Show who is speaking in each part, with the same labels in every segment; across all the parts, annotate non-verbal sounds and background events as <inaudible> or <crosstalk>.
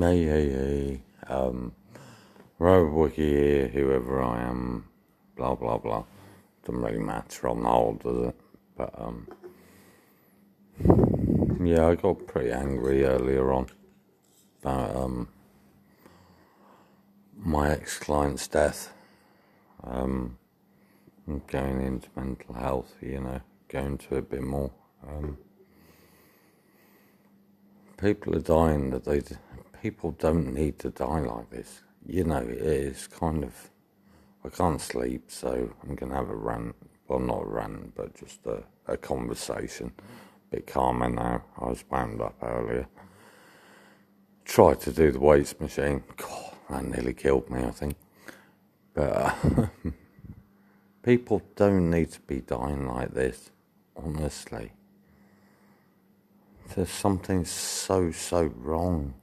Speaker 1: Hey, hey, hey. Um, Robert Wiki here, whoever I am, blah, blah, blah. Doesn't really matter on the whole, does it? But, um, yeah, I got pretty angry earlier on about, um, my ex client's death. Um, going into mental health, you know, going to a bit more. Um, people are dying that they people don't need to die like this. You know, it is kind of. I can't sleep, so I'm going to have a rant. Well, not a rant, but just a, a conversation. A bit calmer now. I was wound up earlier. Tried to do the weights machine. God, that nearly killed me, I think. But <laughs> people don't need to be dying like this, honestly. There's something so, so wrong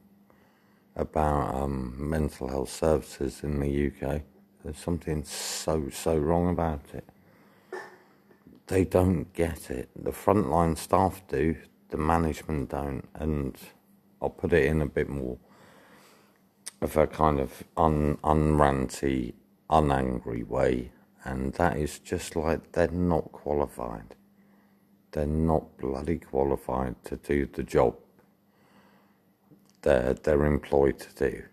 Speaker 1: about um, mental health services in the UK. There's something so, so wrong about it. They don't get it. The frontline staff do, the management don't. And I'll put it in a bit more of a kind of un, unranty, unangry way. And that is just like they're not qualified. They're not bloody qualified to do the job they're, they're employed to do.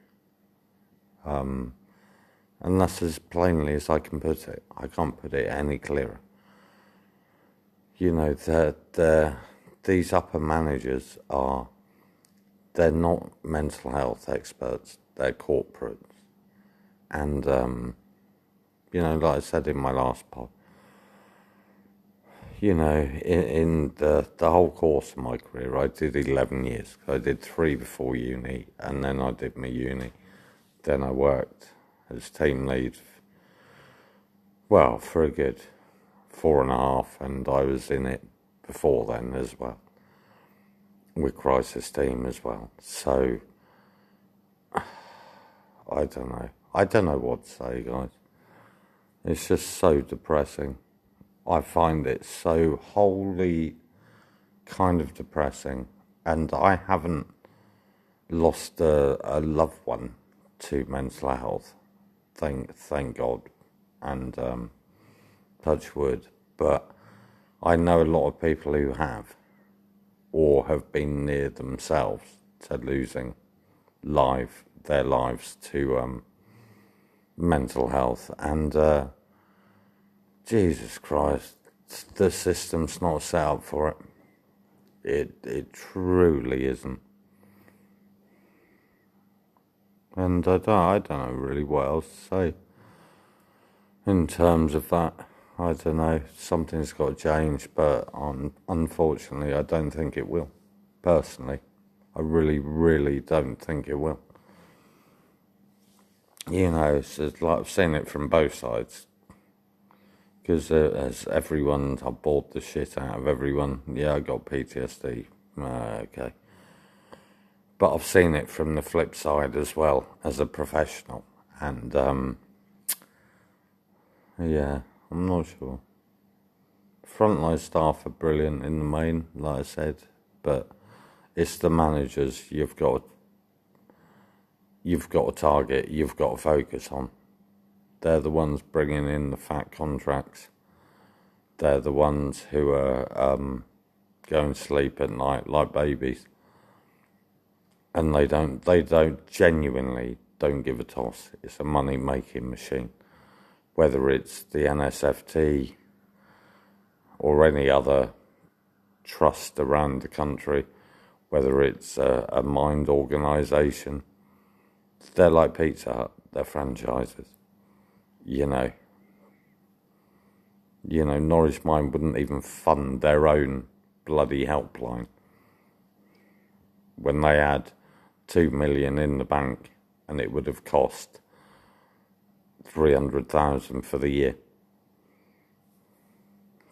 Speaker 1: Um, and that's as plainly as I can put it. I can't put it any clearer. You know, they're, these upper managers are, they're not mental health experts, they're corporates. And, um, you know, like I said in my last pod, you know, in, in, the, the whole course of my career, I did 11 years. I did three before uni, and then I did my uni. Then I worked as team lead, well, for a good four and a half, and I was in it before then as well, with crisis team as well. So, <sighs> I don't know. I don't know what to say, guys. It's just so depressing. I find it so wholly kind of depressing. And I haven't lost a, a loved one to mental health, thank thank God, and um, touch wood. But I know a lot of people who have, or have been near themselves to losing life their lives to um, mental health, and uh, Jesus Christ, the system's not set up for it. It it truly isn't. And I don't I don't know really what else to say. In terms of that, I don't know. Something's got to change, but um, unfortunately, I don't think it will. Personally, I really, really don't think it will. You know, it's like I've seen it from both sides because uh, as everyone, I bored the shit out of everyone. Yeah, I got PTSD. Uh, okay. But I've seen it from the flip side as well as a professional. And, um, yeah, I'm not sure. Frontline staff are brilliant in the main, like I said, but it's the managers you've got you've got a target, you've got to focus on. They're the ones bringing in the fat contracts. They're the ones who are um, going to sleep at night like babies, and they don't. They don't genuinely don't give a toss. It's a money making machine, whether it's the NSFT or any other trust around the country, whether it's a, a mind organisation. They're like Pizza Hut. They're franchises you know, you know, Norwich Mind wouldn't even fund their own bloody helpline when they had two million in the bank and it would have cost three hundred thousand for the year.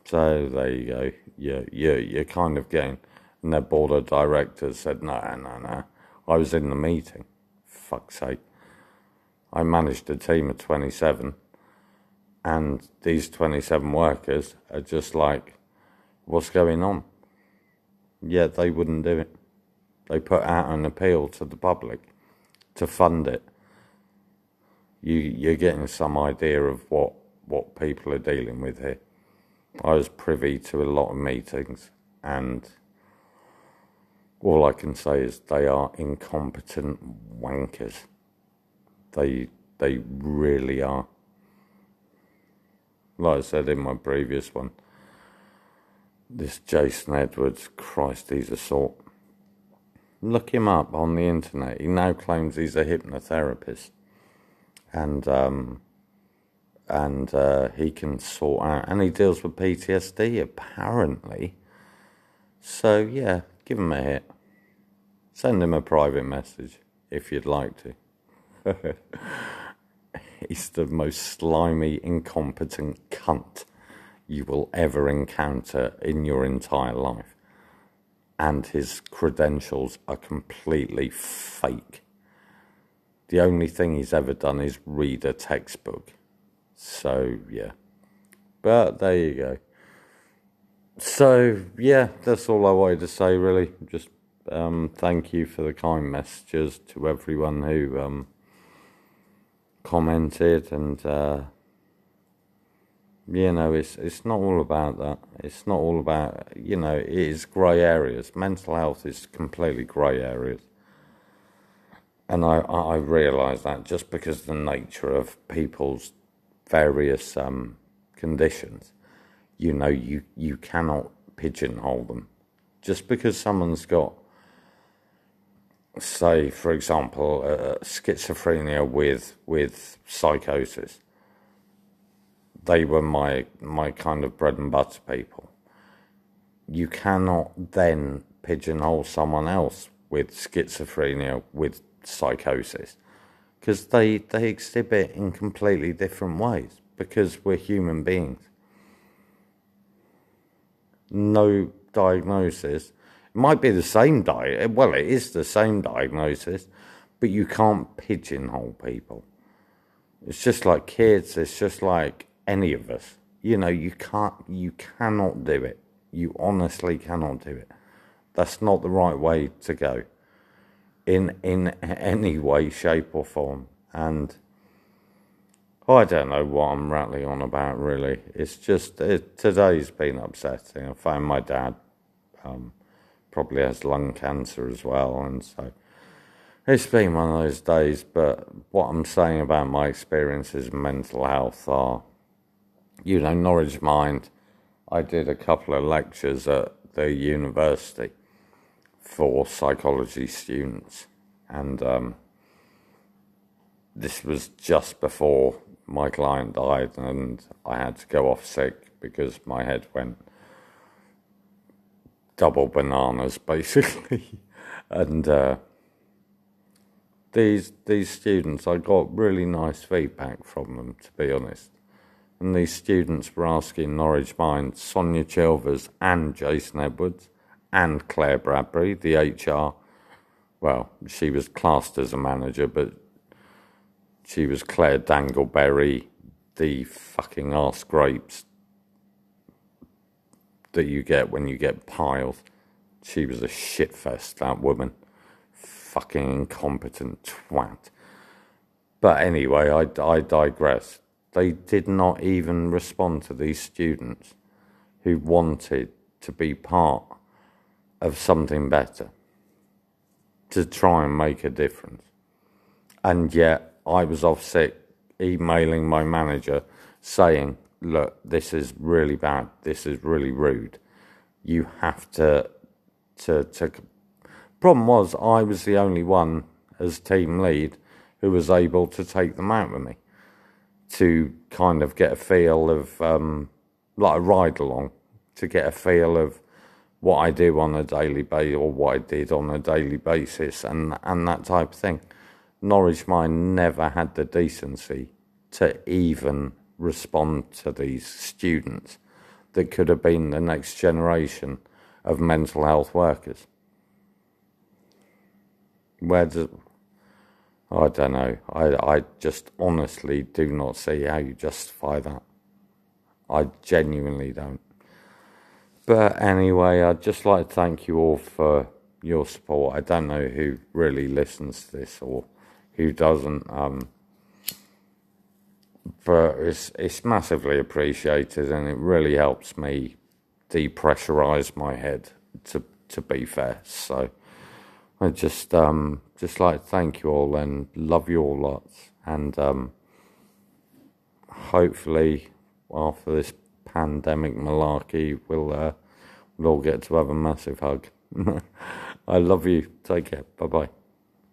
Speaker 1: So there you go. You you you're kind of getting and their board of directors said no no no. I was in the meeting. Fuck's sake. I managed a team of twenty seven and these 27 workers are just like, what's going on? Yet they wouldn't do it. They put out an appeal to the public to fund it. You you're getting some idea of what what people are dealing with here. I was privy to a lot of meetings, and all I can say is they are incompetent wankers. They they really are. Like I said in my previous one, this Jason Edwards, Christ, he's a sort. Look him up on the internet. He now claims he's a hypnotherapist, and um, and uh, he can sort out, and he deals with PTSD apparently. So yeah, give him a hit. Send him a private message if you'd like to. <laughs> He's the most slimy, incompetent cunt you will ever encounter in your entire life. And his credentials are completely fake. The only thing he's ever done is read a textbook. So, yeah. But there you go. So, yeah, that's all I wanted to say, really. Just um, thank you for the kind messages to everyone who um, commented and. Uh, you know, it's it's not all about that. It's not all about you know, it is grey areas. Mental health is completely grey areas, and I I realise that just because the nature of people's various um, conditions, you know, you you cannot pigeonhole them. Just because someone's got, say, for example, uh, schizophrenia with with psychosis they were my my kind of bread and butter people. You cannot then pigeonhole someone else with schizophrenia with psychosis because they they exhibit in completely different ways because we're human beings. No diagnosis. It might be the same diet. Well, it is the same diagnosis, but you can't pigeonhole people. It's just like kids. It's just like any of us. You know, you can't, you cannot do it. You honestly cannot do it. That's not the right way to go in in any way, shape, or form. And I don't know what I'm rattling on about. Really, it's just it, today's been upsetting. I found my dad um, probably has lung cancer as well, and so it's been one of those days. But what I'm saying about my experiences in mental health are you know, Norwich Mind, I did a couple of lectures at the university for psychology students, and um, this was just before my client died, and I had to go off sick because my head went double bananas, <laughs> basically, and. Uh, these these students, I got really nice feedback from them, to be honest and these students were asking Norwich Mind, Sonia Chilvers and Jason Edwards and Claire Bradbury, the HR. Well, she was classed as a manager, but she was Claire Dangleberry, the fucking ass grapes that you get when you get piled. She was a shitfest, that woman. Fucking incompetent twat. But anyway, I, I digress they did not even respond to these students who wanted to be part of something better, to try and make a difference. And yet I was off sick, emailing my manager saying, look, this is really bad, this is really rude. You have to, to, to. Problem was, I was the only one as team lead who was able to take them out with me to kind of get a feel of um, like a ride along to get a feel of what I do on a daily basis or what I did on a daily basis and and that type of thing. Norwich Mind never had the decency to even respond to these students that could have been the next generation of mental health workers. Where does I don't know. I, I just honestly do not see how you justify that. I genuinely don't. But anyway, I'd just like to thank you all for your support. I don't know who really listens to this or who doesn't. Um, but it's it's massively appreciated, and it really helps me depressurize my head. To to be fair, so I just um just like thank you all and love you all lots, and um, hopefully after this pandemic malarkey, we'll uh, we'll all get to have a massive hug. <laughs> I love you. Take care. Bye bye.